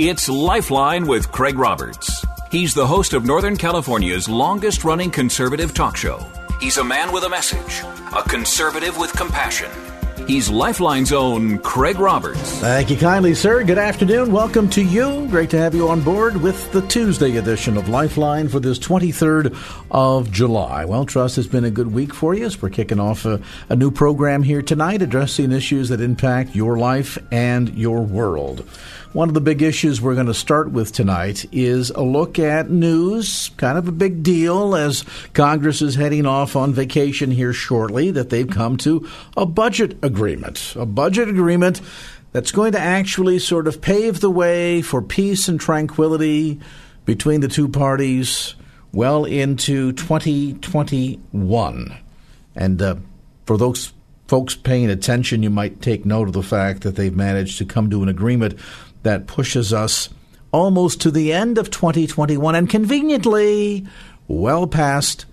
It's Lifeline with Craig Roberts. He's the host of Northern California's longest running conservative talk show. He's a man with a message, a conservative with compassion. He's Lifeline's own Craig Roberts. Thank you kindly, sir. Good afternoon. Welcome to you. Great to have you on board with the Tuesday edition of Lifeline for this 23rd of July. Well, trust has been a good week for you as we're kicking off a, a new program here tonight addressing issues that impact your life and your world. One of the big issues we're going to start with tonight is a look at news, kind of a big deal as Congress is heading off on vacation here shortly, that they've come to a budget agreement. A budget agreement that's going to actually sort of pave the way for peace and tranquility between the two parties well into 2021. And uh, for those folks paying attention, you might take note of the fact that they've managed to come to an agreement that pushes us almost to the end of 2021 and conveniently well past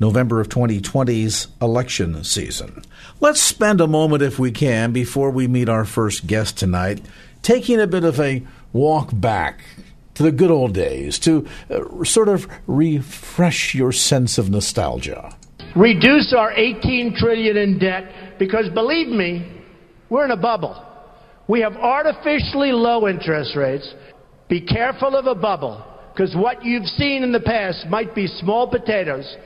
November of 2020's election season. Let's spend a moment, if we can, before we meet our first guest tonight, taking a bit of a walk back to the good old days to uh, sort of refresh your sense of nostalgia. Reduce our 18 trillion in debt because believe me, we're in a bubble. We have artificially low interest rates. Be careful of a bubble because what you've seen in the past might be small potatoes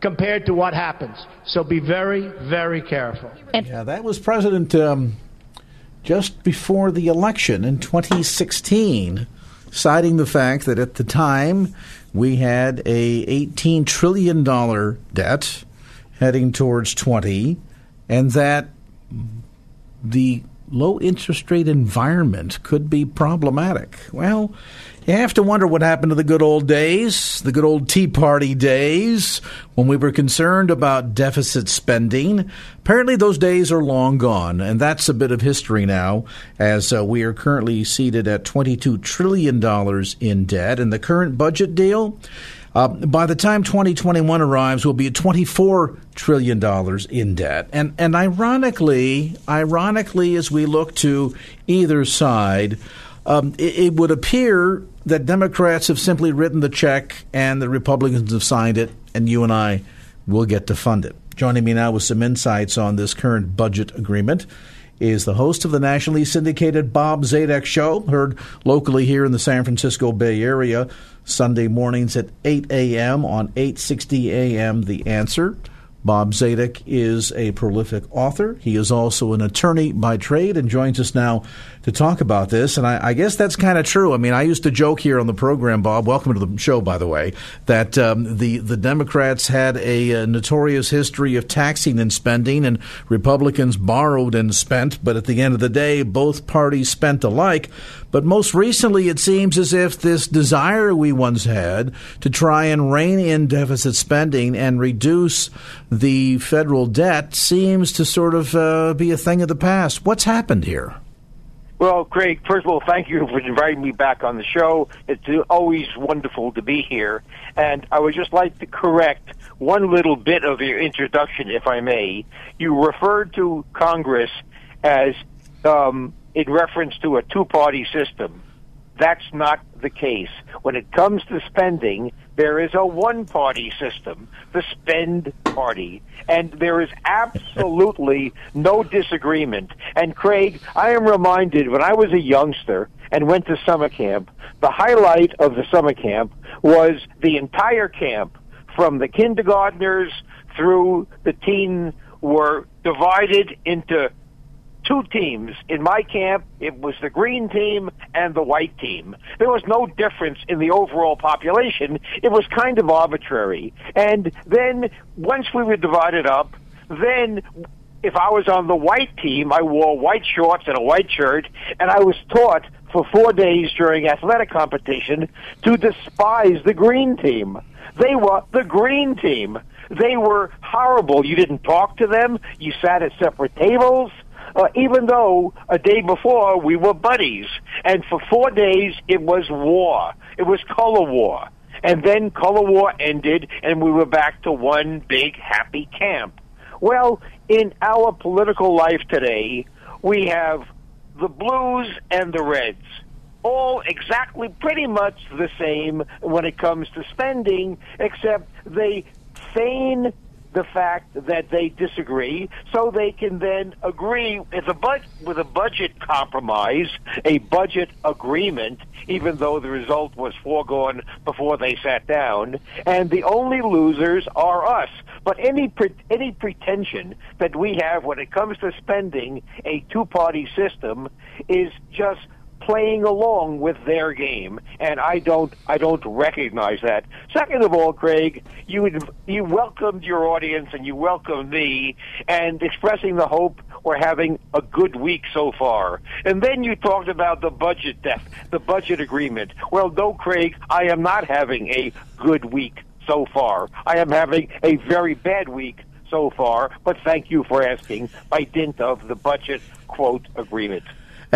compared to what happens. So be very, very careful. Yeah, that was President um, just before the election in 2016, citing the fact that at the time we had a 18 trillion dollar debt heading towards 20, and that the low interest rate environment could be problematic. Well, you have to wonder what happened to the good old days, the good old Tea Party days, when we were concerned about deficit spending. Apparently, those days are long gone, and that's a bit of history now, as uh, we are currently seated at $22 trillion in debt. And the current budget deal, uh, by the time 2021 arrives, we'll be at $24 trillion in debt. And, and ironically, ironically, as we look to either side, um, it, it would appear that Democrats have simply written the check and the Republicans have signed it, and you and I will get to fund it. Joining me now with some insights on this current budget agreement is the host of the nationally syndicated Bob Zadek Show, heard locally here in the San Francisco Bay Area, Sunday mornings at 8 a.m. on 860 a.m. The Answer. Bob Zadek is a prolific author. He is also an attorney by trade and joins us now to talk about this. And I, I guess that's kind of true. I mean, I used to joke here on the program, Bob. Welcome to the show, by the way. That um, the the Democrats had a, a, notorious history of taxing and spending, and Republicans borrowed and spent. But at the end of the day, both parties spent alike. But most recently, it seems as if this desire we once had to try and rein in deficit spending and reduce the federal debt seems to sort of uh, be a thing of the past. What's happened here? Well, Craig, first of all, thank you for inviting me back on the show. It's always wonderful to be here. And I would just like to correct one little bit of your introduction, if I may. You referred to Congress as um, in reference to a two party system. That's not the case. When it comes to spending, there is a one party system, the spend party. And there is absolutely no disagreement. And Craig, I am reminded when I was a youngster and went to summer camp, the highlight of the summer camp was the entire camp from the kindergartners through the teens were divided into two teams. In my camp, it was the green team and the white team. There was no difference in the overall population. It was kind of arbitrary. And then once we were divided up, then if I was on the white team, I wore white shorts and a white shirt, and I was taught for four days during athletic competition to despise the green team. They were the green team. They were horrible. You didn't talk to them. You sat at separate tables. Uh, even though a day before we were buddies, and for four days it was war. It was color war, and then color war ended, and we were back to one big happy camp. Well, in our political life today, we have the blues and the reds all exactly pretty much the same when it comes to spending, except they feign the fact that they disagree, so they can then agree with a, bud- with a budget compromise, a budget agreement, even though the result was foregone before they sat down. And the only losers are us. But any pre- any pretension that we have when it comes to spending a two-party system is just playing along with their game, and I don't I don't recognize that. Second of all, Craig, you you welcomed your audience and you welcomed me, and expressing the hope we're having a good week so far. And then you talked about the budget def, the budget agreement. Well, no, Craig, I am not having a good week so far. I am having a very bad week so far. But thank you for asking. By dint of the budget quote agreement.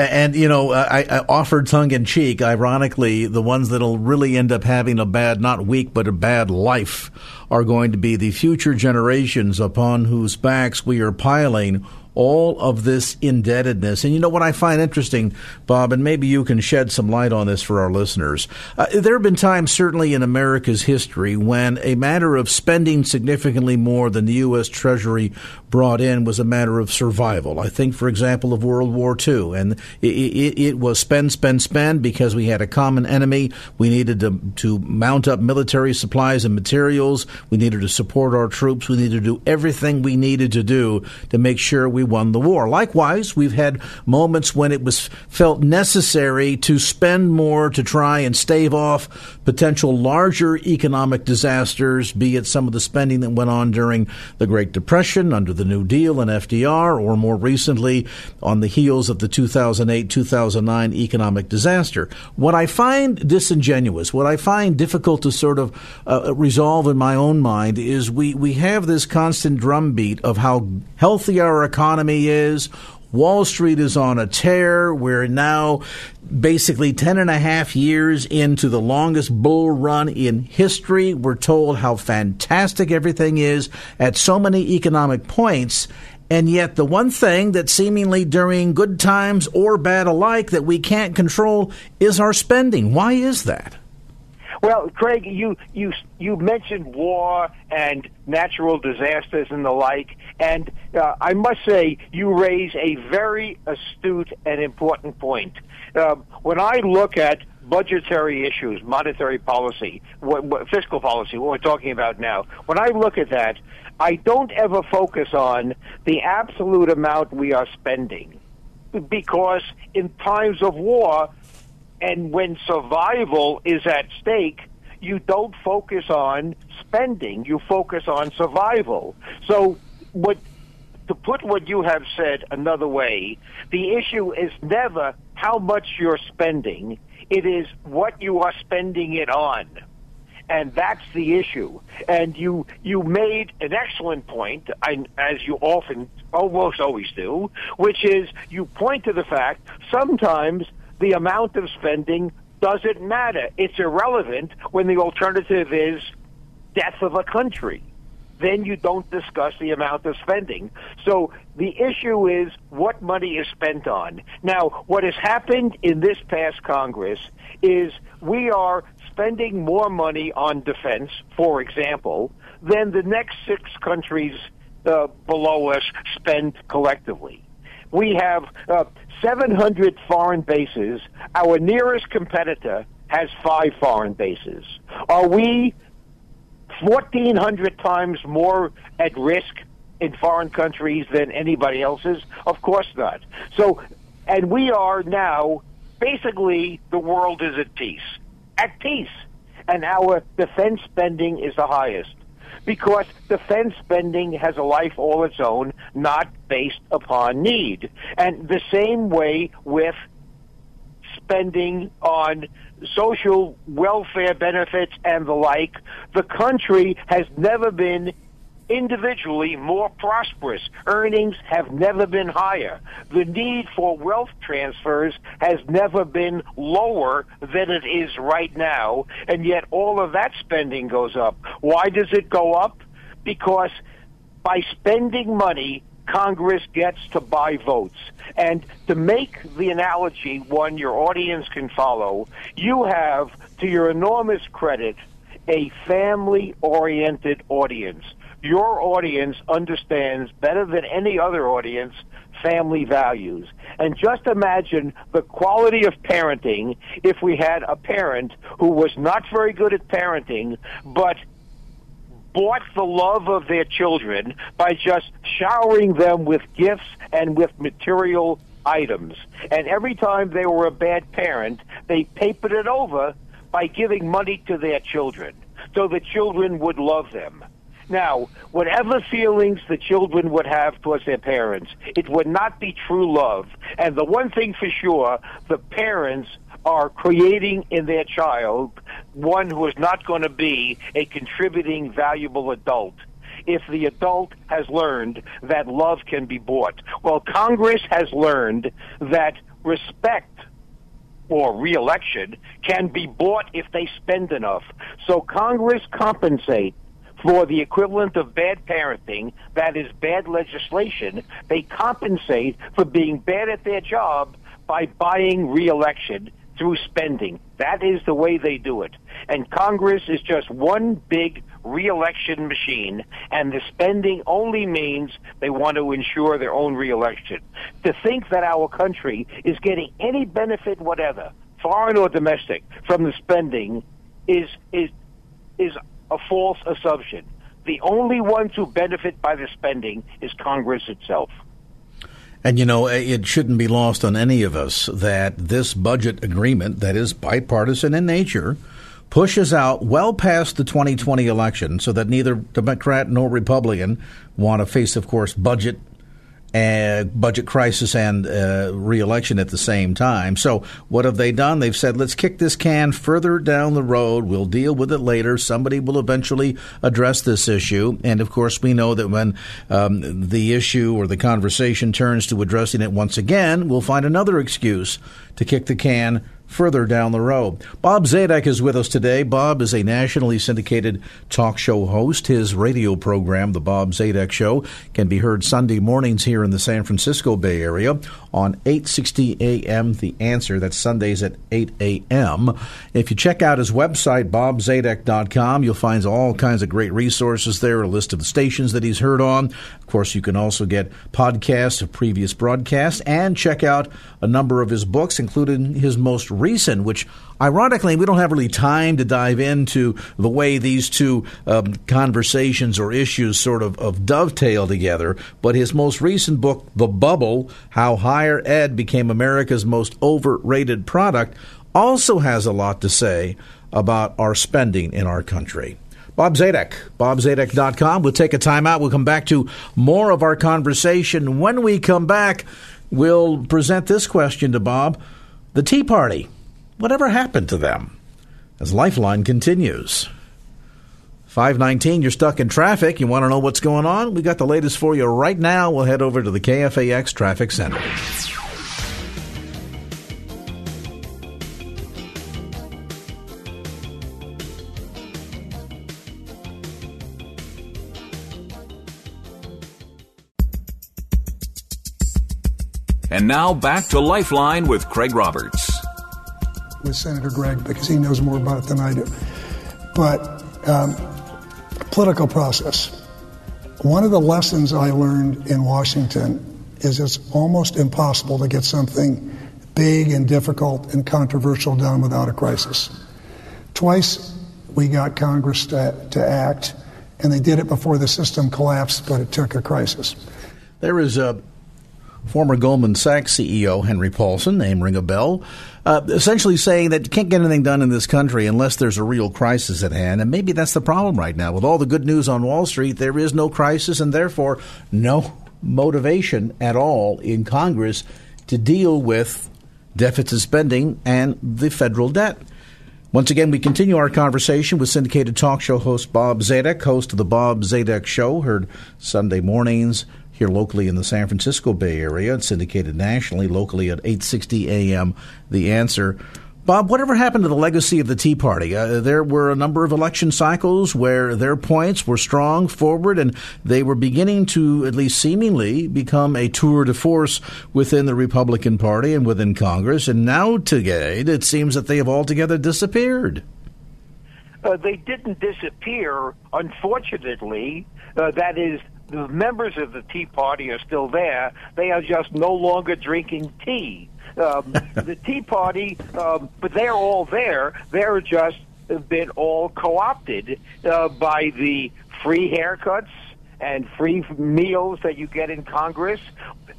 And, you know, uh, I, I offered tongue in cheek, ironically, the ones that'll really end up having a bad, not weak, but a bad life are going to be the future generations upon whose backs we are piling all of this indebtedness. And you know what I find interesting, Bob, and maybe you can shed some light on this for our listeners. Uh, there have been times, certainly in America's history, when a matter of spending significantly more than the U.S. Treasury brought in was a matter of survival. I think, for example, of World War II. And it, it, it was spend, spend, spend because we had a common enemy. We needed to, to mount up military supplies and materials. We needed to support our troops. We needed to do everything we needed to do to make sure we won the war. Likewise, we've had moments when it was felt necessary to spend more to try and stave off potential larger economic disasters, be it some of the spending that went on during the Great Depression under the New Deal and FDR, or more recently on the heels of the 2008 2009 economic disaster. What I find disingenuous, what I find difficult to sort of uh, resolve in my own mind is we, we have this constant drumbeat of how healthy our economy is, Wall Street is on a tear. We're now basically 10 and a half years into the longest bull run in history. We're told how fantastic everything is at so many economic points. And yet, the one thing that seemingly during good times or bad alike that we can't control is our spending. Why is that? Well, Craig, you you you mentioned war and natural disasters and the like, and uh, I must say you raise a very astute and important point. Uh, when I look at budgetary issues, monetary policy, what, what, fiscal policy, what we're talking about now, when I look at that, I don't ever focus on the absolute amount we are spending, because in times of war, and when survival is at stake, you don't focus on spending, you focus on survival. So, what to put what you have said another way, the issue is never how much you're spending, it is what you are spending it on. And that's the issue. And you you made an excellent point, as you often almost always do, which is you point to the fact sometimes the amount of spending doesn't matter. It's irrelevant when the alternative is death of a country. Then you don't discuss the amount of spending. So the issue is what money is spent on. Now, what has happened in this past Congress is we are spending more money on defense, for example, than the next six countries uh, below us spend collectively. We have uh, 700 foreign bases. Our nearest competitor has five foreign bases. Are we 1,400 times more at risk in foreign countries than anybody else's? Of course not. So, and we are now basically the world is at peace. At peace. And our defense spending is the highest. Because defense spending has a life all its own, not based upon need. And the same way with spending on social welfare benefits and the like, the country has never been individually more prosperous. Earnings have never been higher. The need for wealth transfers has never been lower than it is right now, and yet all of that spending goes up. Why does it go up? Because by spending money, Congress gets to buy votes. And to make the analogy one your audience can follow, you have, to your enormous credit, a family oriented audience your audience understands better than any other audience family values. And just imagine the quality of parenting if we had a parent who was not very good at parenting, but bought the love of their children by just showering them with gifts and with material items. And every time they were a bad parent, they papered it over by giving money to their children so the children would love them. Now, whatever feelings the children would have towards their parents, it would not be true love. And the one thing for sure, the parents are creating in their child one who is not going to be a contributing, valuable adult if the adult has learned that love can be bought. Well, Congress has learned that respect or reelection can be bought if they spend enough. So Congress compensate for the equivalent of bad parenting, that is bad legislation, they compensate for being bad at their job by buying reelection through spending. That is the way they do it. And Congress is just one big reelection machine, and the spending only means they want to ensure their own reelection. To think that our country is getting any benefit whatever, foreign or domestic, from the spending is is is a false assumption. The only ones who benefit by the spending is Congress itself. And you know, it shouldn't be lost on any of us that this budget agreement, that is bipartisan in nature, pushes out well past the 2020 election so that neither Democrat nor Republican want to face, of course, budget a budget crisis and uh, reelection at the same time. So, what have they done? They've said, let's kick this can further down the road. We'll deal with it later. Somebody will eventually address this issue. And of course, we know that when um, the issue or the conversation turns to addressing it once again, we'll find another excuse to kick the can further down the road. Bob Zadek is with us today. Bob is a nationally syndicated talk show host. His radio program, The Bob Zadek Show, can be heard Sunday mornings here in the San Francisco Bay Area on 8:60 a.m. The Answer. That's Sundays at 8 a.m. If you check out his website bobzadek.com, you'll find all kinds of great resources there, a list of the stations that he's heard on. Of course, you can also get podcasts of previous broadcasts and check out a number of his books, including his most recent, which ironically we don't have really time to dive into the way these two um, conversations or issues sort of, of dovetail together. But his most recent book, The Bubble How Higher Ed Became America's Most Overrated Product, also has a lot to say about our spending in our country. Bob Zadek, bobzadek.com. We'll take a time out. We'll come back to more of our conversation. When we come back, we'll present this question to Bob The Tea Party. Whatever happened to them? As Lifeline continues. 519, you're stuck in traffic. You want to know what's going on? We got the latest for you right now. We'll head over to the KFAX Traffic Center. And now back to Lifeline with Craig Roberts. With Senator Gregg because he knows more about it than I do. But um, political process. One of the lessons I learned in Washington is it's almost impossible to get something big and difficult and controversial done without a crisis. Twice we got Congress to, to act, and they did it before the system collapsed, but it took a crisis. There is a former Goldman Sachs CEO Henry Paulson, name ring a bell, uh, essentially saying that you can't get anything done in this country unless there's a real crisis at hand. And maybe that's the problem right now. With all the good news on Wall Street, there is no crisis and therefore no motivation at all in Congress to deal with deficit spending and the federal debt. Once again, we continue our conversation with syndicated talk show host Bob Zadek, host of the Bob Zadek Show, heard Sunday mornings here locally in the San Francisco Bay Area and syndicated nationally, locally at 8:60 a.m. The Answer. Bob, whatever happened to the legacy of the Tea Party? Uh, there were a number of election cycles where their points were strong forward, and they were beginning to, at least seemingly, become a tour de force within the Republican Party and within Congress. And now, today, it seems that they have altogether disappeared. Uh, they didn't disappear, unfortunately. Uh, that is, the members of the Tea Party are still there. They are just no longer drinking tea. Um, the Tea Party, um, but they're all there. They're just been all co-opted uh, by the free haircuts and free meals that you get in Congress.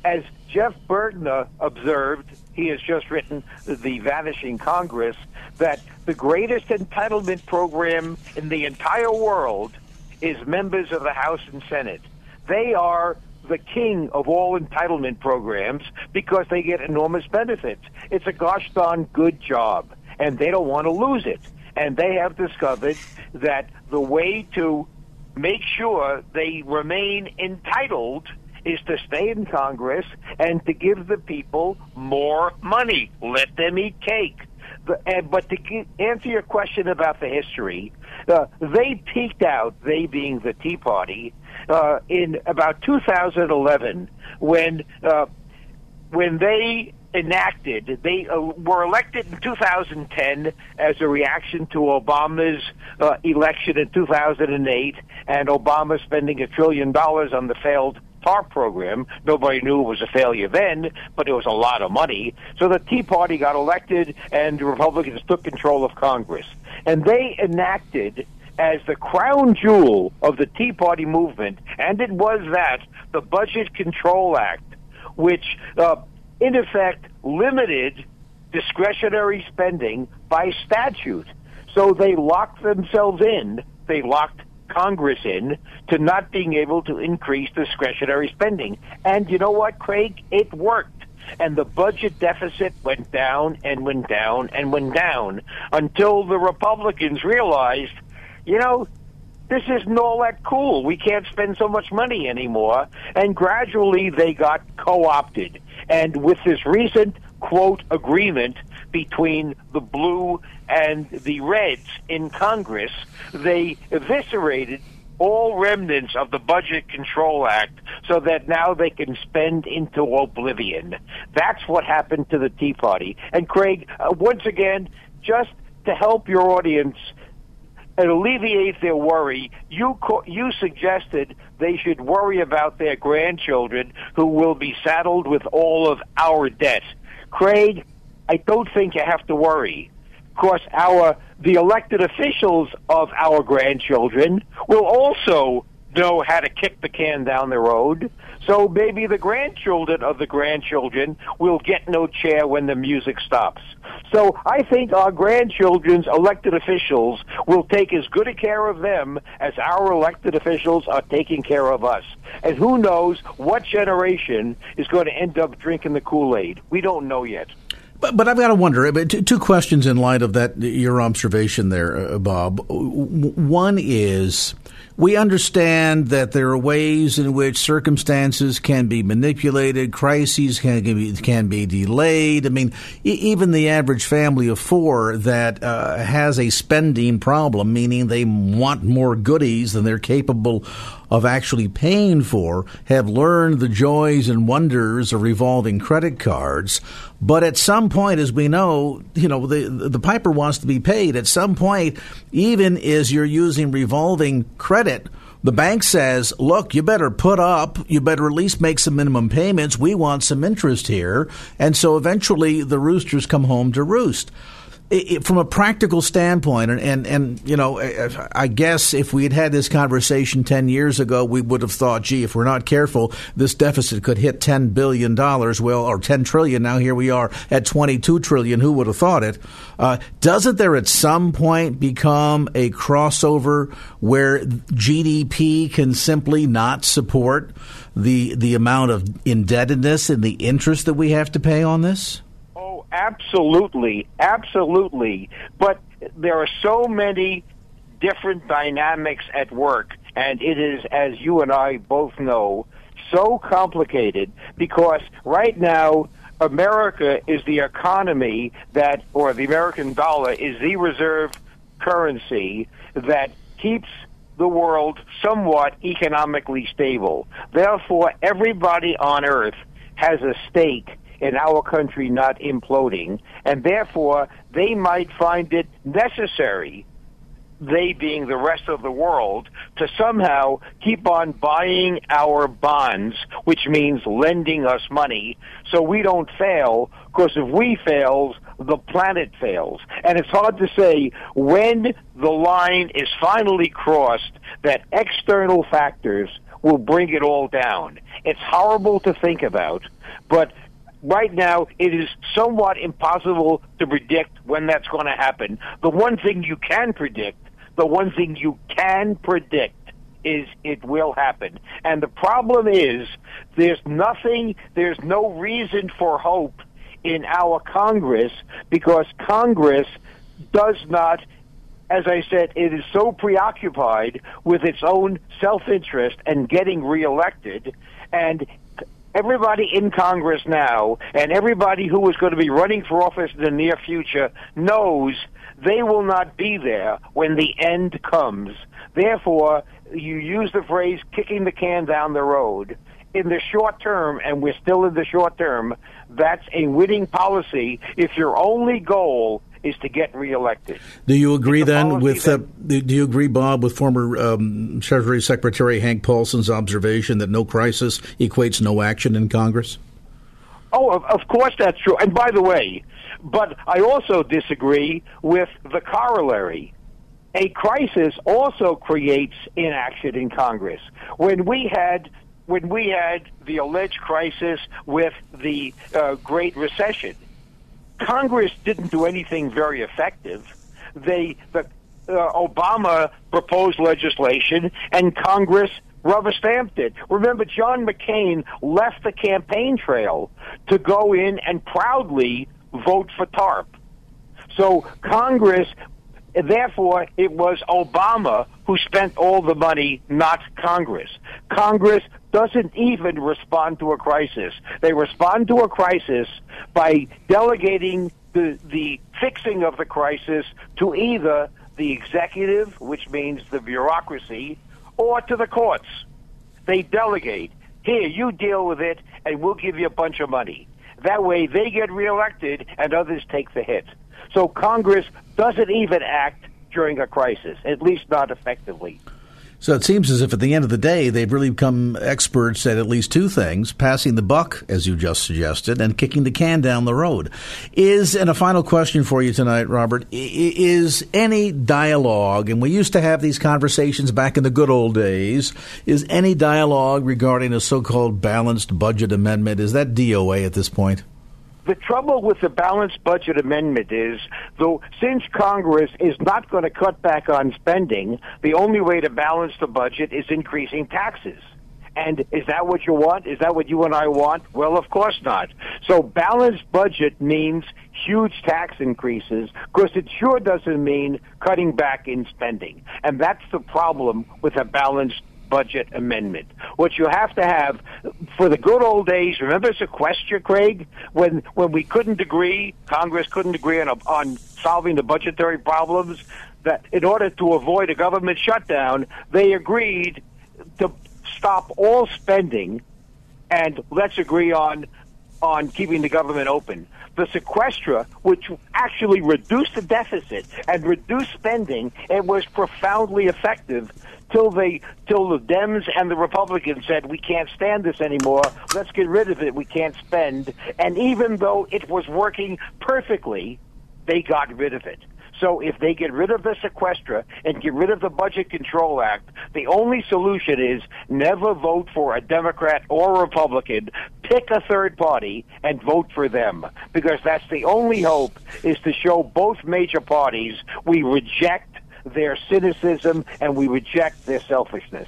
As Jeff uh, observed, he has just written The Vanishing Congress, that the greatest entitlement program in the entire world is members of the House and Senate. They are the king of all entitlement programs because they get enormous benefits. It's a gosh darn good job, and they don't want to lose it. And they have discovered that the way to make sure they remain entitled is to stay in Congress and to give the people more money. Let them eat cake. But to answer your question about the history, uh, they peaked out, they being the Tea Party, uh, in about 2011 when uh, when they enacted. They uh, were elected in 2010 as a reaction to Obama's uh, election in 2008, and Obama spending a trillion dollars on the failed TARP program. Nobody knew it was a failure then, but it was a lot of money. So the Tea Party got elected, and the Republicans took control of Congress, and they enacted as the crown jewel of the Tea Party movement, and it was that, the Budget Control Act, which, uh, in effect, limited discretionary spending by statute. So they locked themselves in, they locked Congress in to not being able to increase discretionary spending. And you know what, Craig? It worked and the budget deficit went down and went down and went down until the Republicans realized you know, this isn't all that cool. We can't spend so much money anymore. And gradually they got co opted. And with this recent, quote, agreement between the blue and the reds in Congress, they eviscerated all remnants of the Budget Control Act so that now they can spend into oblivion. That's what happened to the Tea Party. And Craig, uh, once again, just to help your audience and alleviate their worry, you co- you suggested they should worry about their grandchildren who will be saddled with all of our debt. Craig, I don't think you have to worry. Because our the elected officials of our grandchildren will also know how to kick the can down the road. So maybe the grandchildren of the grandchildren will get no chair when the music stops. So I think our grandchildren's elected officials will take as good a care of them as our elected officials are taking care of us. And who knows what generation is going to end up drinking the Kool-Aid. We don't know yet. But, but I've got to wonder. Two questions in light of that your observation there, uh, Bob. One is we understand that there are ways in which circumstances can be manipulated, crises can, can, be, can be delayed. I mean, even the average family of four that uh, has a spending problem, meaning they want more goodies than they're capable of actually paying for have learned the joys and wonders of revolving credit cards. But at some point, as we know, you know, the, the piper wants to be paid. At some point, even as you're using revolving credit, the bank says, look, you better put up, you better at least make some minimum payments. We want some interest here. And so eventually the roosters come home to roost. It, from a practical standpoint, and, and, and you know, I guess if we had had this conversation 10 years ago, we would have thought, gee, if we're not careful, this deficit could hit $10 billion. Well, or 10 trillion. Now here we are at 22 trillion. Who would have thought it? Uh, doesn't there at some point become a crossover where GDP can simply not support the, the amount of indebtedness and the interest that we have to pay on this? Absolutely, absolutely. But there are so many different dynamics at work, and it is, as you and I both know, so complicated because right now, America is the economy that, or the American dollar is the reserve currency that keeps the world somewhat economically stable. Therefore, everybody on earth has a stake in our country not imploding, and therefore they might find it necessary, they being the rest of the world, to somehow keep on buying our bonds, which means lending us money, so we don't fail, because if we fail, the planet fails. And it's hard to say when the line is finally crossed that external factors will bring it all down. It's horrible to think about, but right now it is somewhat impossible to predict when that's going to happen. The one thing you can predict, the one thing you can predict is it will happen. And the problem is there's nothing, there's no reason for hope in our Congress because Congress does not as I said, it is so preoccupied with its own self-interest and getting reelected, and everybody in Congress now and everybody who is going to be running for office in the near future knows they will not be there when the end comes. Therefore, you use the phrase kicking the can down the road. In the short term, and we're still in the short term, that's a winning policy if your only goal is to get reelected. Do you agree then with uh, do you agree, Bob, with former um, Treasury Secretary Hank Paulson's observation that no crisis equates no action in Congress? Oh, of, of course that's true. And by the way, but I also disagree with the corollary. A crisis also creates inaction in Congress. When we had when we had the alleged crisis with the uh, Great Recession, Congress didn't do anything very effective. They the uh, Obama proposed legislation, and Congress rubber stamped it. Remember, John McCain left the campaign trail to go in and proudly vote for TARP. So Congress, therefore, it was Obama who spent all the money, not Congress. Congress doesn't even respond to a crisis. They respond to a crisis by delegating the, the fixing of the crisis to either the executive, which means the bureaucracy, or to the courts. They delegate. Here, you deal with it, and we'll give you a bunch of money. That way, they get reelected, and others take the hit. So Congress doesn't even act during a crisis, at least not effectively. So it seems as if at the end of the day, they've really become experts at at least two things passing the buck, as you just suggested, and kicking the can down the road. Is, and a final question for you tonight, Robert, is any dialogue, and we used to have these conversations back in the good old days, is any dialogue regarding a so called balanced budget amendment, is that DOA at this point? The trouble with the balanced budget amendment is, though, since Congress is not going to cut back on spending, the only way to balance the budget is increasing taxes. And is that what you want? Is that what you and I want? Well, of course not. So balanced budget means huge tax increases because it sure doesn't mean cutting back in spending. And that's the problem with a balanced budget amendment. What you have to have for the good old days, remember sequester, Craig, when when we couldn't agree, Congress couldn't agree on a, on solving the budgetary problems. That in order to avoid a government shutdown, they agreed to stop all spending and let's agree on on keeping the government open. The sequestra, which actually reduced the deficit and reduced spending, it was profoundly effective till they till the Dems and the Republicans said we can't stand this anymore. Let's get rid of it. We can't spend. And even though it was working perfectly, they got rid of it. So if they get rid of the sequestra and get rid of the Budget Control Act, the only solution is never vote for a Democrat or Republican. Pick a third party and vote for them because that's the only hope is to show both major parties we reject their cynicism and we reject their selfishness.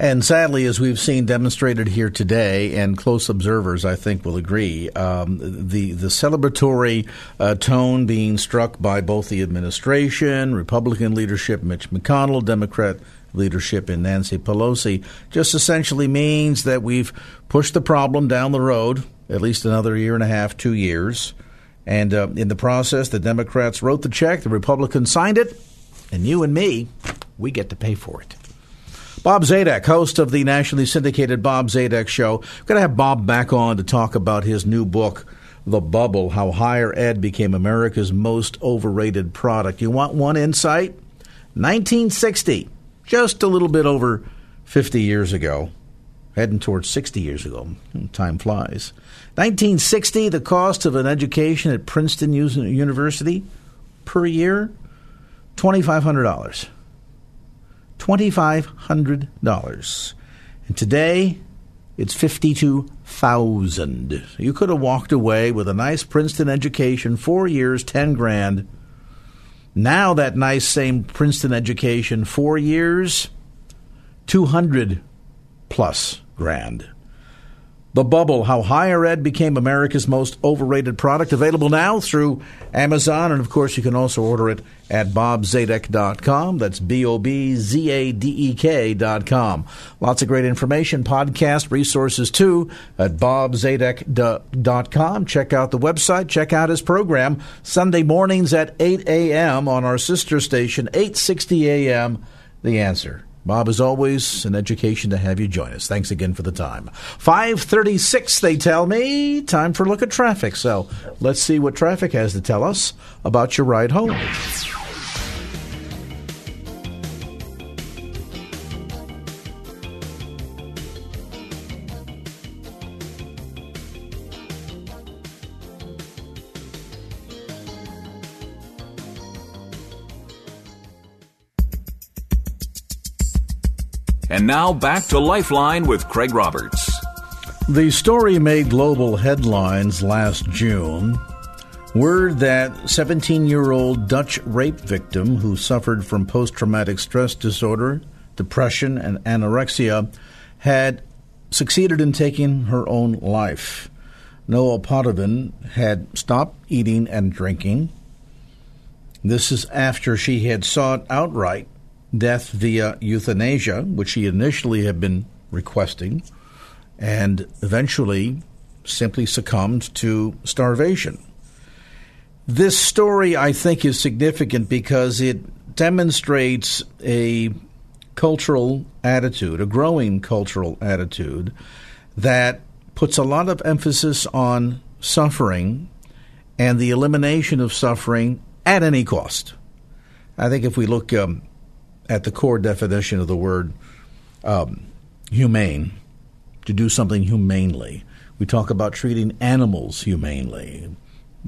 And sadly, as we've seen demonstrated here today, and close observers, I think, will agree, um, the the celebratory uh, tone being struck by both the administration, Republican leadership, Mitch McConnell, Democrat leadership in Nancy Pelosi, just essentially means that we've pushed the problem down the road at least another year and a half, two years. And uh, in the process, the Democrats wrote the check, the Republicans signed it, and you and me, we get to pay for it. Bob Zadek, host of the nationally syndicated Bob Zadek Show. We're going to have Bob back on to talk about his new book, The Bubble How Higher Ed Became America's Most Overrated Product. You want one insight? 1960, just a little bit over 50 years ago, heading towards 60 years ago. Time flies. 1960, the cost of an education at Princeton University per year, $2,500. $2,500. And today, it's 52000 You could have walked away with a nice Princeton education, four years, 10 grand. Now, that nice same Princeton education, four years, 200 plus grand. The Bubble How Higher Ed Became America's Most Overrated Product. Available now through Amazon. And of course, you can also order it at bobzadek.com. That's B O B Z A D E K.com. Lots of great information, podcast resources too at bobzadek.com. Check out the website. Check out his program Sunday mornings at 8 a.m. on our sister station, 860 a.m. The Answer. Bob, as always, an education to have you join us. Thanks again for the time. 536, they tell me. Time for a look at traffic. So let's see what traffic has to tell us about your ride home. And now back to Lifeline with Craig Roberts. The story made global headlines last June. Word that 17 year old Dutch rape victim who suffered from post traumatic stress disorder, depression, and anorexia had succeeded in taking her own life. Noa Pothoven had stopped eating and drinking. This is after she had sought outright death via euthanasia, which he initially had been requesting, and eventually simply succumbed to starvation. This story, I think, is significant because it demonstrates a cultural attitude, a growing cultural attitude, that puts a lot of emphasis on suffering and the elimination of suffering at any cost. I think if we look um, at the core definition of the word um, humane, to do something humanely. We talk about treating animals humanely.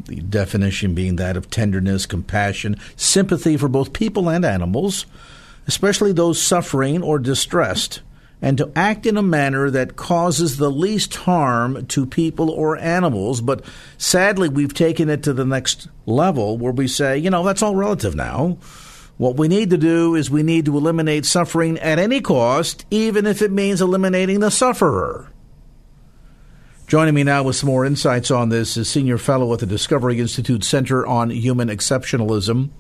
The definition being that of tenderness, compassion, sympathy for both people and animals, especially those suffering or distressed, and to act in a manner that causes the least harm to people or animals. But sadly, we've taken it to the next level where we say, you know, that's all relative now. What we need to do is we need to eliminate suffering at any cost, even if it means eliminating the sufferer. Joining me now with some more insights on this is Senior Fellow at the Discovery Institute Center on Human Exceptionalism.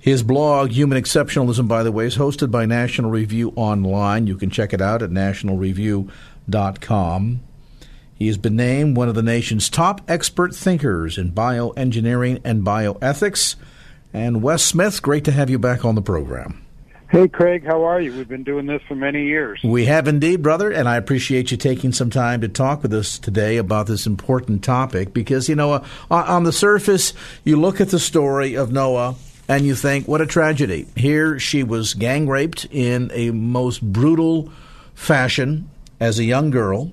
His blog, Human Exceptionalism, by the way, is hosted by National Review Online. You can check it out at nationalreview.com. He has been named one of the nation's top expert thinkers in bioengineering and bioethics. And Wes Smith, great to have you back on the program. Hey, Craig, how are you? We've been doing this for many years. We have indeed, brother, and I appreciate you taking some time to talk with us today about this important topic because, you know, uh, on the surface, you look at the story of Noa and you think, what a tragedy. Here she was gang raped in a most brutal fashion as a young girl,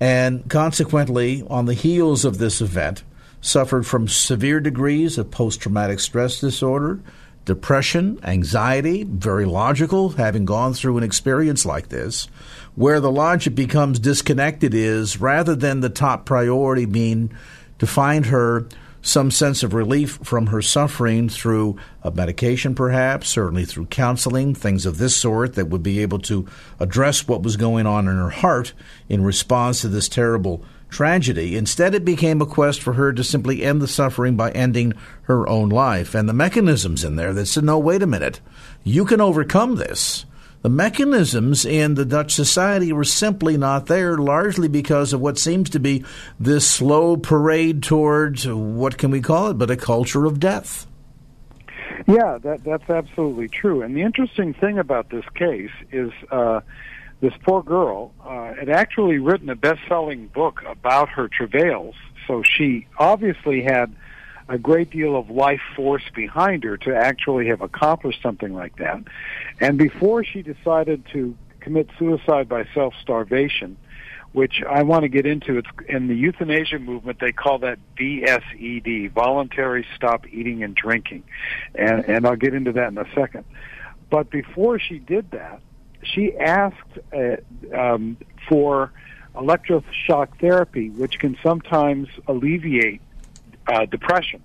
and consequently, on the heels of this event, suffered from severe degrees of post traumatic stress disorder, depression, anxiety, very logical, having gone through an experience like this. Where the logic becomes disconnected is rather than the top priority being to find her some sense of relief from her suffering through a medication, perhaps, certainly through counseling, things of this sort that would be able to address what was going on in her heart in response to this terrible tragedy. Instead, it became a quest for her to simply end the suffering by ending her own life. And the mechanisms in there that said, no, wait a minute, you can overcome this. The mechanisms in the Dutch society were simply not there, largely because of what seems to be this slow parade towards what can we call it, but a culture of death. Yeah, that that's absolutely true. And the interesting thing about this case is uh, this poor girl uh, had actually written a best-selling book about her travails, so she obviously had a great deal of life force behind her to actually have accomplished something like that. And before she decided to commit suicide by self starvation, which I want to get into, it's in the euthanasia movement. They call that VSED, voluntary stop eating and drinking, and and I'll get into that in a second. But before she did that, she asked uh, um, for electroshock therapy, which can sometimes alleviate uh, depression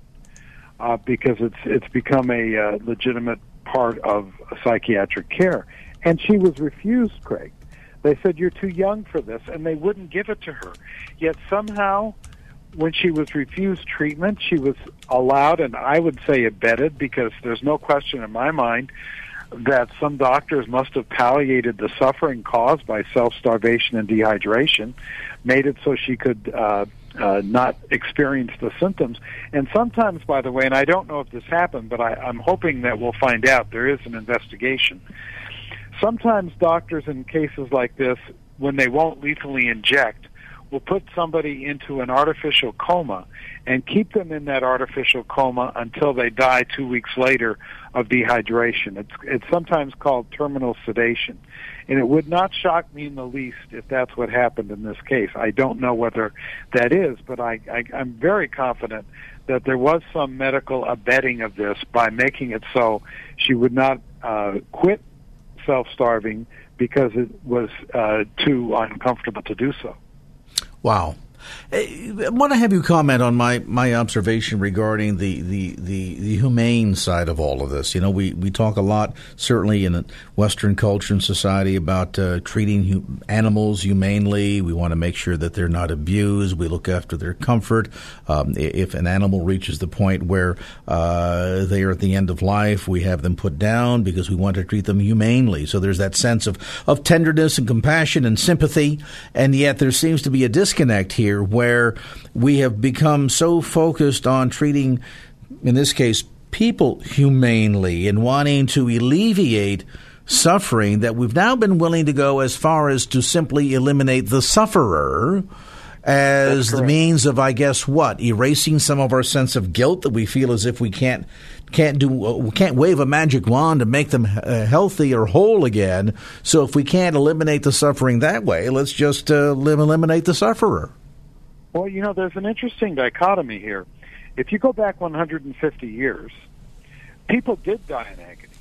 uh, because it's it's become a uh, legitimate part of psychiatric care. And she was refused, Craig. They said you're too young for this, and they wouldn't give it to her. Yet somehow, when she was refused treatment, she was allowed, and I would say abetted, because there's no question in my mind that some doctors must have palliated the suffering caused by self starvation and dehydration, made it so she could uh, uh, not experience the symptoms. And sometimes, by the way, and I don't know if this happened, but I, I'm hoping that we'll find out. There is an investigation. Sometimes doctors in cases like this, when they won't lethally inject, will put somebody into an artificial coma and keep them in that artificial coma until they die two weeks later of dehydration. It's it's sometimes called terminal sedation. And it would not shock me in the least if that's what happened in this case. I don't know whether that is, but I, I I'm very confident that there was some medical abetting of this by making it so she would not uh, quit self-starving because it was uh, too uncomfortable to do so. Wow. I want to have you comment on my, my observation regarding the, the, the, the, humane side of all of this. You know, we, we talk a lot, certainly in Western culture and society, about uh, treating animals humanely. We want to make sure that they're not abused. We look after their comfort. Um, if an animal reaches the point where uh, they are at the end of life, we have them put down because we want to treat them humanely. So there's that sense of, of tenderness and compassion and sympathy. And yet there seems to be a disconnect here here where we have become so focused on treating, in this case, people humanely and wanting to alleviate suffering that we've now been willing to go as far as to simply eliminate the sufferer as the means of, I guess, what erasing some of our sense of guilt that we feel as if we can't can't do we can't wave a magic wand to make them uh, healthy or whole again. So if we can't eliminate the suffering that way, let's just uh, eliminate the sufferer. Well, you know, there's an interesting dichotomy here. If you go back 150 years, people did die in agony.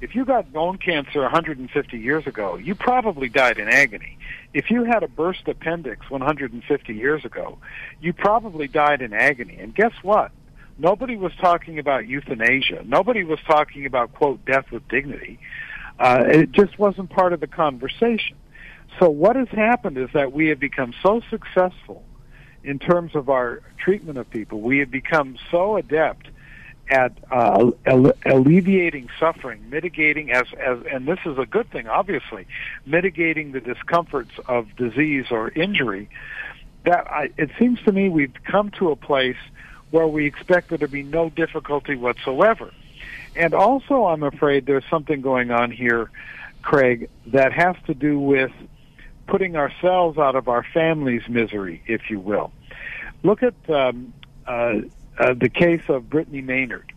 If you got bone cancer 150 years ago, you probably died in agony. If you had a burst appendix 150 years ago, you probably died in agony. And guess what? Nobody was talking about euthanasia. Nobody was talking about, quote, death with dignity. Uh, it just wasn't part of the conversation. So what has happened is that we have become so successful in terms of our treatment of people. We have become so adept at uh, alleviating suffering, mitigating as, as, and this is a good thing, obviously, mitigating the discomforts of disease or injury. That I, it seems to me we've come to a place where we expect there to be no difficulty whatsoever. And also, I'm afraid there's something going on here, Craig, that has to do with putting ourselves out of our family's misery, if you will. Look at um, uh, uh, the case of Brittany Maynard.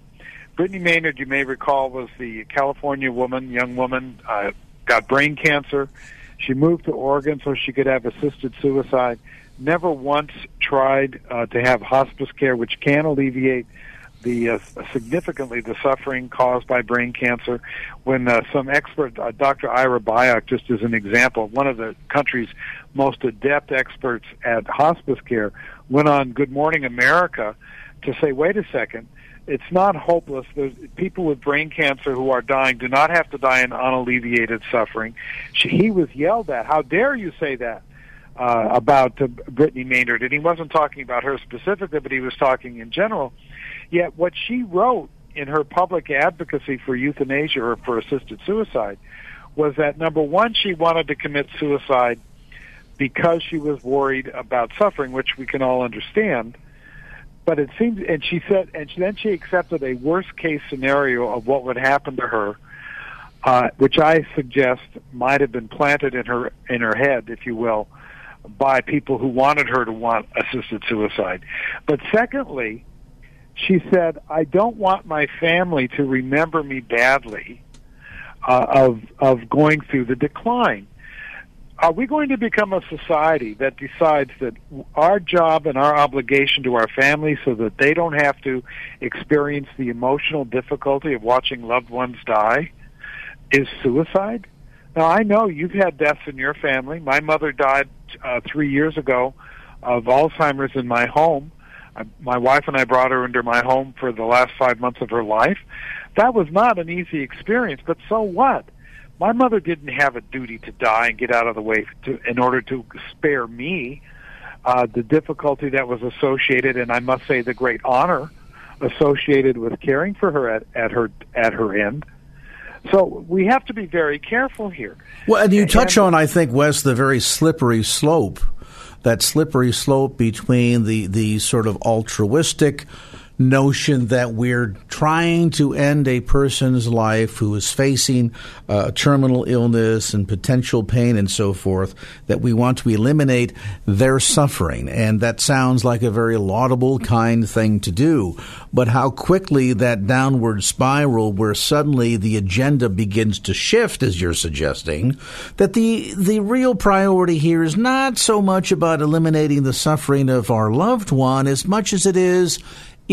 Brittany Maynard, you may recall, was the California woman, young woman, uh, got brain cancer. She moved to Oregon so she could have assisted suicide. never once tried uh, to have hospice care, which can alleviate the uh, significantly the suffering caused by brain cancer. When uh, some expert, uh, Dr. Ira Byock, just as an example, one of the country's most adept experts at hospice care, went on Good Morning America to say, "Wait a second, It's not hopeless. There's, people with brain cancer who are dying do not have to die in unalleviated suffering. She, he was yelled at. How dare you say that? Uh, about uh, Brittany Maynard, and he wasn't talking about her specifically, but he was talking in general. Yet what she wrote in her public advocacy for euthanasia or for assisted suicide was that number one, she wanted to commit suicide because she was worried about suffering, which we can all understand. But it seems, and she said, and then she accepted a worst case scenario of what would happen to her, uh, which I suggest might have been planted in her in her head, if you will, by people who wanted her to want assisted suicide. But secondly, she said, I don't want my family to remember me badly uh, of, of going through the decline. Are we going to become a society that decides that our job and our obligation to our family so that they don't have to experience the emotional difficulty of watching loved ones die is suicide? Now, I know you've had deaths in your family. My mother died uh, three years ago of Alzheimer's in my home I, my wife and I brought her into my home for the last five months of her life. That was not an easy experience, but so what? My mother didn't have a duty to die and get out of the way to, in order to spare me uh, the difficulty that was associated, and I must say the great honor associated with caring for her at, at her at her end. So we have to be very careful here. Well, and you touch and, on, I think, Wes, the very slippery slope that slippery slope between the, the sort of altruistic notion that we're trying to end a person's life who is facing uh, terminal illness and potential pain and so forth, that we want to eliminate their suffering. And that sounds like a very laudable, kind thing to do. But how quickly that downward spiral, where suddenly the agenda begins to shift, as you're suggesting, that the, the real priority here is not so much about eliminating the suffering of our loved one as much as it is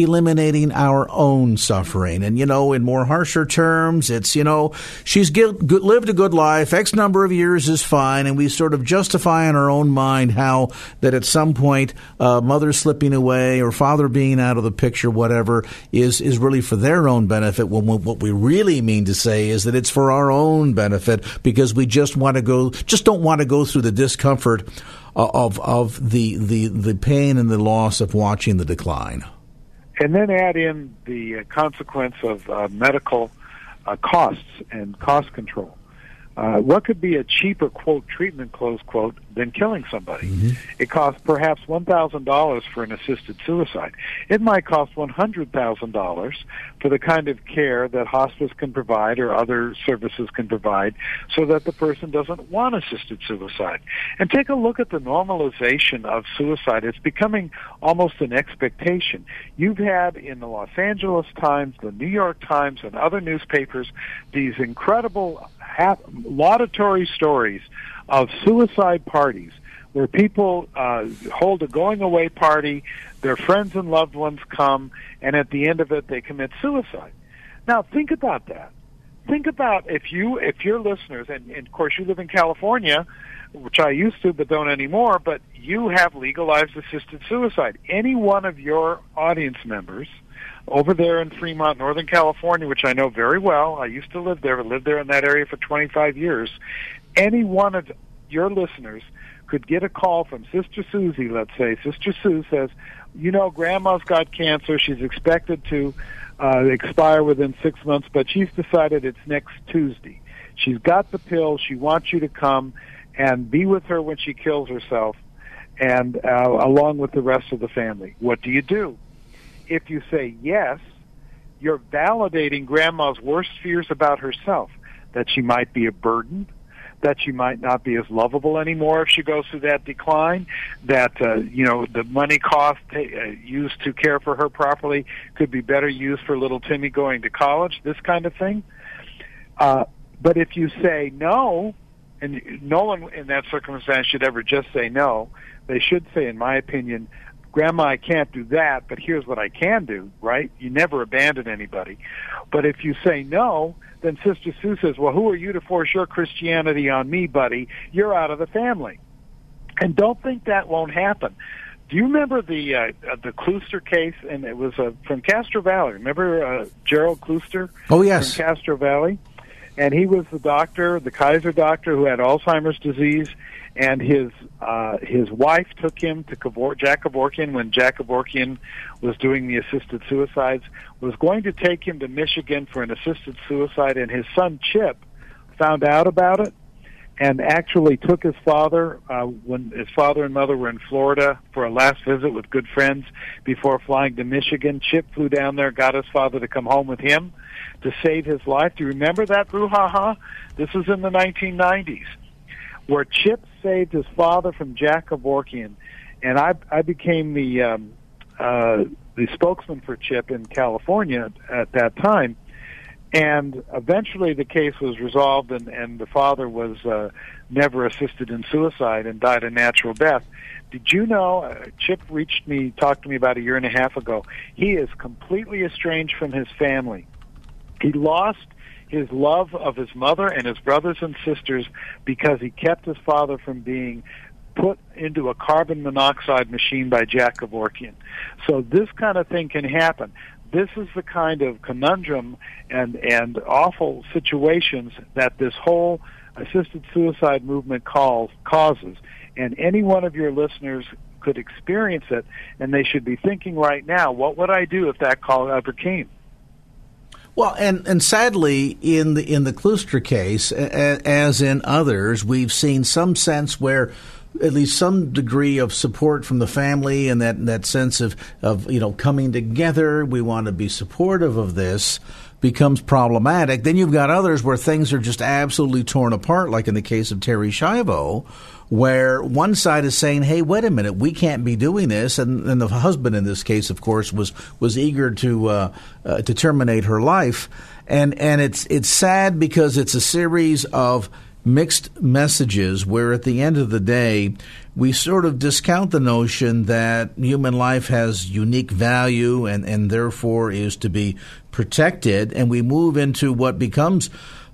eliminating our own suffering. And, you know, in more harsher terms, it's, you know, she's lived a good life, X number of years is fine, and we sort of justify in our own mind how that at some point, uh, mother slipping away or father being out of the picture, whatever, is, is really for their own benefit. When what we really mean to say is that it's for our own benefit because we just want to go, just don't want to go through the discomfort of, of the, the, the pain and the loss of watching the decline and then add in the uh, consequence of uh, medical uh, costs and cost control. Uh, what could be a cheaper quote treatment close quote than killing somebody? Mm-hmm. It costs perhaps one thousand dollars for an assisted suicide. It might cost one hundred thousand dollars for the kind of care that hospice can provide or other services can provide, so that the person doesn't want assisted suicide. And take a look at the normalization of suicide. It's becoming almost an expectation. You've had in the Los Angeles Times, the New York Times, and other newspapers these incredible laudatory stories of suicide parties where people uh, hold a going away party, their friends and loved ones come, and at the end of it, they commit suicide. Now, think about that. Think about if you, if your listeners, and, and of course you live in California, which I used to but don't anymore, but you have legalized assisted suicide. Any one of your audience members over there in Fremont, Northern California, which I know very well. I used to live there, lived there in that area for 25 years. Any one of your listeners could get a call from Sister Susie, let's say. Sister Sue says, you know, grandma's got cancer. She's expected to uh, expire within six months, but she's decided it's next Tuesday. She's got the pill. She wants you to come and be with her when she kills herself and uh, along with the rest of the family. What do you do? if you say yes, you're validating grandma's worst fears about herself that she might be a burden, that she might not be as lovable anymore if she goes through that decline, that uh, you know the money cost uh, used to care for her properly could be better used for little Timmy going to college, this kind of thing. Uh, but if you say no, and no one in that circumstance should ever just say no. They should say, in my opinion, Grandma, I can't do that, but here's what I can do, right? You never abandon anybody. But if you say no, then Sister Sue says, well, who are you to force your Christianity on me, buddy? You're out of the family. And don't think that won't happen. Do you remember the uh, uh, the Klooster case? And it was uh, from Castro Valley. Remember uh, Gerald Klooster? Oh yes, from Castro Valley. And he was the doctor, the Kaiser doctor, who had Alzheimer's disease, and his uh, his wife took him to Kavor- Jack Kevorkian when Jack Kevorkian was doing the assisted suicides. Was going to take him to Michigan for an assisted suicide, and his son Chip found out about it and actually took his father uh, when his father and mother were in Florida for a last visit with good friends before flying to Michigan. Chip flew down there, got his father to come home with him to save his life. Do you remember that brouhaha? This was in the 1990s, where Chip saved his father from Jack Kevorkian, and I I became the um, uh, the spokesman for Chip in California at that time and eventually the case was resolved and, and the father was uh, never assisted in suicide and died a natural death. Did you know, uh, Chip reached me, talked to me about a year and a half ago. He is completely estranged from his family. He lost his love of his mother and his brothers and sisters because he kept his father from being put into a carbon monoxide machine by Jack Kevorkian. So this kind of thing can happen. This is the kind of conundrum and and awful situations that this whole assisted suicide movement calls causes. And any one of your listeners could experience it and they should be thinking right now what would i do if that call ever came well, and, and sadly, in the in the Klooster case, as in others, we've seen some sense where at least some degree of support from the family and that that sense of of you know coming together. We want to be supportive of this becomes problematic. Then you've got others where things are just absolutely torn apart, like in the case of Terri Schiavo, where one side is saying, "Hey, wait a minute, we can't be doing this," and, and the husband in this case, of course, was was eager to uh, uh, to terminate her life, and and it's it's sad because it's a series of mixed messages where at the end of the day we sort of discount the notion that human life has unique value and, and therefore is to be protected and we move into what becomes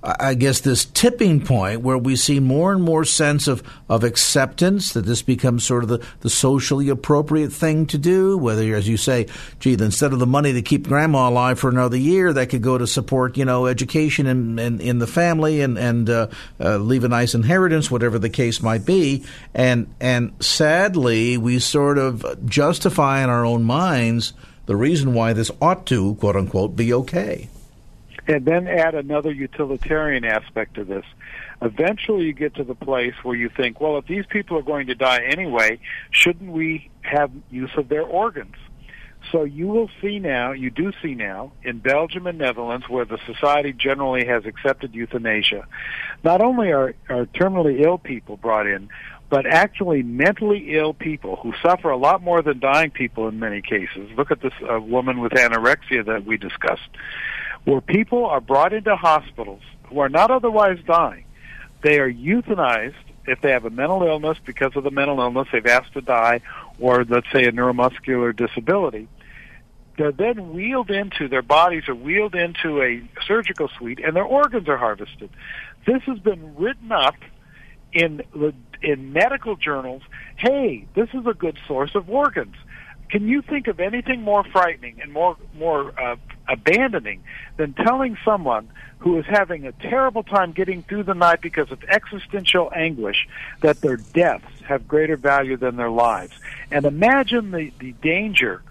I guess, this tipping point where we see more and more sense of, of acceptance, that this becomes sort of the, the socially appropriate thing to do. Whether, as you say, gee, instead of the money to keep grandma alive for another year, that could go to support, you know, education in, in, in the family and, and uh, uh, leave a nice inheritance, whatever the case might be. And, and sadly, we sort of justify in our own minds the reason why this ought to, quote unquote, be okay and then add another utilitarian aspect to this. Eventually, you get to the place where you think, well, if these people are going to die anyway, shouldn't we have use of their organs? So you will see now, you do see now, in Belgium and Netherlands, where the society generally has accepted euthanasia, not only are, are terminally ill people brought in, but actually mentally ill people who suffer a lot more than dying people in many cases. Look at this uh, woman with anorexia that we discussed where people are brought into hospitals who are not otherwise dying. They are euthanized if they have a mental illness because of the mental illness they've asked to die, or let's say a neuromuscular disability. They're then wheeled into, their bodies are wheeled into a surgical suite and their organs are harvested. This has been written up in in medical journals. Hey, this is a good source of organs. Can you think of anything more frightening and more more uh, abandoning than telling someone who is having a terrible time getting through the night because of existential anguish that their deaths have greater value than their lives? And imagine the the danger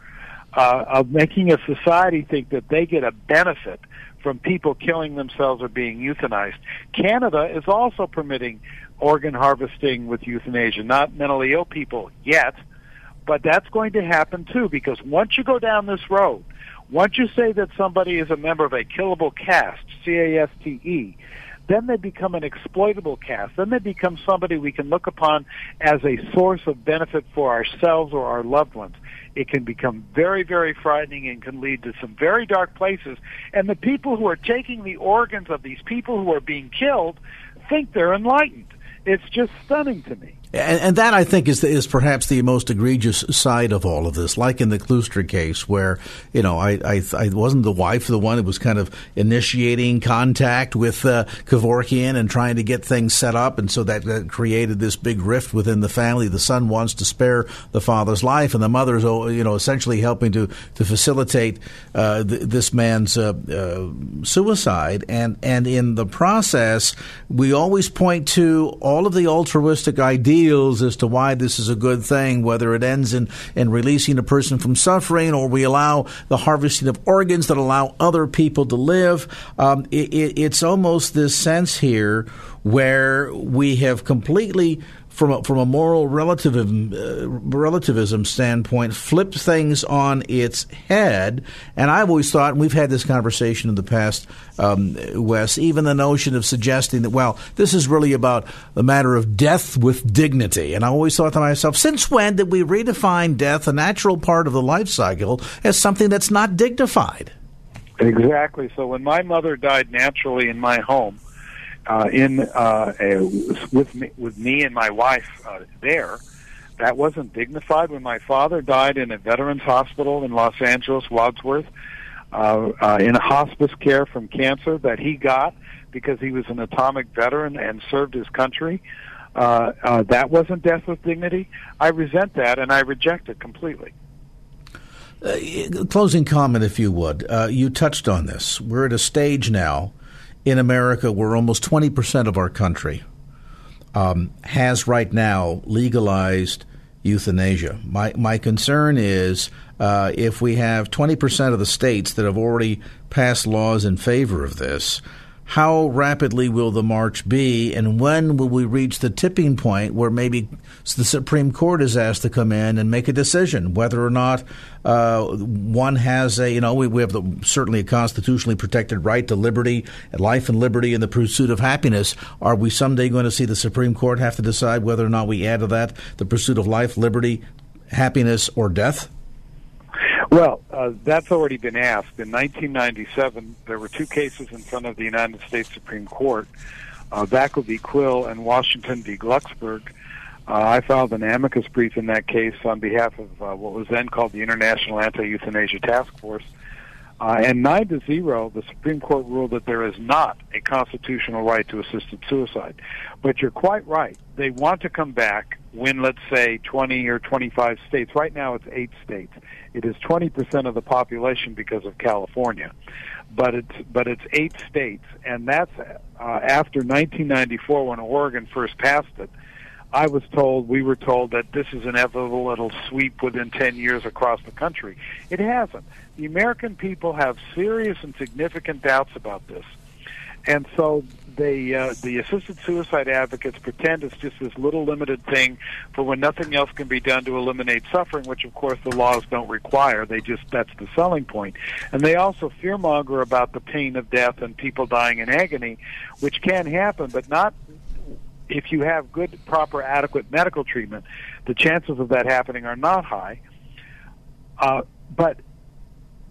uh, of making a society think that they get a benefit from people killing themselves or being euthanized. Canada is also permitting organ harvesting with euthanasia, not mentally ill people yet but that's going to happen too because once you go down this road, once you say that somebody is a member of a killable caste, C-A-S-T-E, then they become an exploitable caste. Then they become somebody we can look upon as a source of benefit for ourselves or our loved ones. It can become very, very frightening and can lead to some very dark places. And the people who are taking the organs of these people who are being killed think they're enlightened it's just stunning to me. And, and, that I think is the, is perhaps the most egregious side of all of this, like in the Klooster case, where you know I, I, I wasn't the wife the one who was kind of initiating contact with uh, Kevorkian and trying to get things set up, and so that, that, created this big rift within the family. The son wants to spare the father's life, and the mother's oh, you know essentially helping to to facilitate uh, th- this man's uh, uh, suicide, and and in the process, we always point to all of the altruistic ideas ideals as to why this is a good thing, whether it ends in, in releasing a person from suffering or we allow the harvesting of organs that allow other people to live. Um, it, it, it's almost this sense here where we have completely from a, from a moral relativism, uh, relativism standpoint, flips things on its head. And I've always thought, and we've had this conversation in the past, um, Wes, even the notion of suggesting that, well, this is really about the matter of death with dignity. And I always thought to myself, since when did we redefine death, a natural part of the life cycle, as something that's not dignified? Exactly. So when my mother died naturally in my home, uh, in uh, a, with me, with me and my wife uh, there. That wasn't dignified. When my father died in a veterans hospital in Los Angeles, Wadsworth, uh, uh, in hospice care from cancer that he got because he was an atomic veteran and served his country. Uh, uh, that wasn't death with dignity. I resent that and I reject it completely. Uh, closing comment, if you would. Uh, you touched on this. We're at a stage now in America where almost 20% of our country um, has right now legalized euthanasia. My, my concern is uh, if we have 20% of the states that have already passed laws in favor of this, how rapidly will the march be, and when will we reach the tipping point where maybe the Supreme Court is asked to come in and make a decision whether or not uh, one has a, you know, we, we have the, certainly a constitutionally protected right to liberty, life and liberty, and the pursuit of happiness. Are we someday going to see the Supreme Court have to decide whether or not we add to that the pursuit of life, liberty, happiness, or death? Well, uh, that's already been asked. In 1997, there were two cases in front of the United States Supreme Court, uh, Vacco v. Quill and Washington v. Glucksberg. Uh, I filed an amicus brief in that case on behalf of uh, what was then called the International Anti-Euthanasia Task Force. Uh, and 9 to 0, the Supreme Court ruled that there is not a constitutional right to assisted suicide. But you're quite right. They want to come back when, let's say, 20 or 25 states. Right now it's 8 states. It is 20% of the population because of California. But it's, but it's 8 states. And that's uh, after 1994 when Oregon first passed it. I was told, we were told that this is inevitable, it'll sweep within 10 years across the country. It hasn't. The American people have serious and significant doubts about this. And so they, uh, the assisted suicide advocates pretend it's just this little limited thing for when nothing else can be done to eliminate suffering, which of course the laws don't require. They just, that's the selling. And they also fearmonger about the pain of death and people dying in agony, which can happen, but not if you have good, proper, adequate medical treatment, the chances of that happening are not high. Uh, but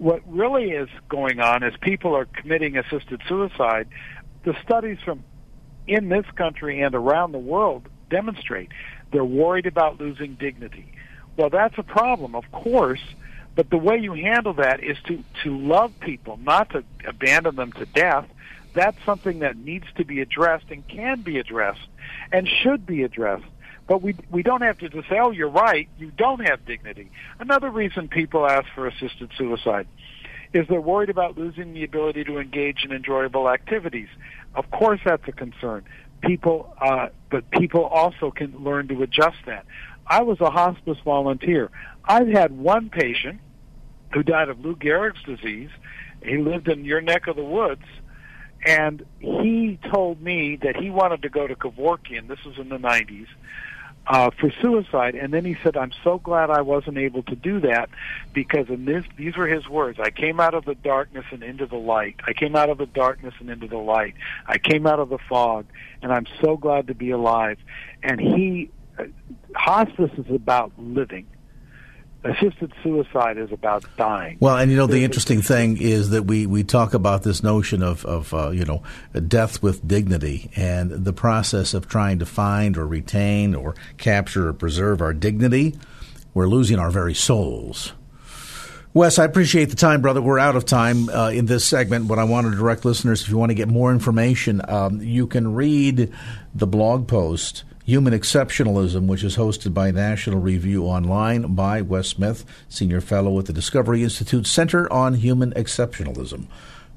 what really is going on is people are committing assisted suicide. The studies from in this country and around the world demonstrate they're worried about losing dignity. Well, that's a problem, of course, but the way you handle that is to, to love people, not to abandon them to death. That's something that needs to be addressed and can be addressed and should be addressed. But we we don't have to just say, "Oh, you're right. You don't have dignity." Another reason people ask for assisted suicide is they're worried about losing the ability to engage in enjoyable activities. Of course, that's a concern. People, uh, but people also can learn to adjust that. I was a hospice volunteer. I've had one patient who died of Lou Gehrig's disease. He lived in your neck of the woods and he told me that he wanted to go to Kevorkian. This was in the 90s. Uh, for suicide, and then he said, "I'm so glad I wasn't able to do that because in this, these were his words. I came out of the darkness and into the light. I came out of the darkness and into the light. I came out of the fog, and I'm so glad to be alive." And he, uh, hospice is about living. Assisted suicide is about dying. Well, and you know the interesting thing is that we, we talk about this notion of of uh, you know death with dignity and the process of trying to find or retain or capture or preserve our dignity. We're losing our very souls. Wes, I appreciate the time, brother. We're out of time uh, in this segment, but I want to direct listeners if you want to get more information, um, you can read the blog post Human Exceptionalism, which is hosted by National Review Online by Wes Smith, Senior Fellow at the Discovery Institute Center on Human Exceptionalism.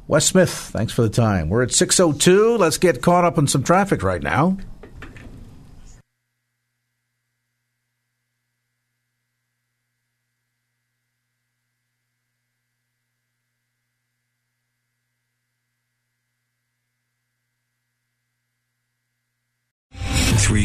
Wes Smith, thanks for the time. We're at 6.02. Let's get caught up in some traffic right now. Three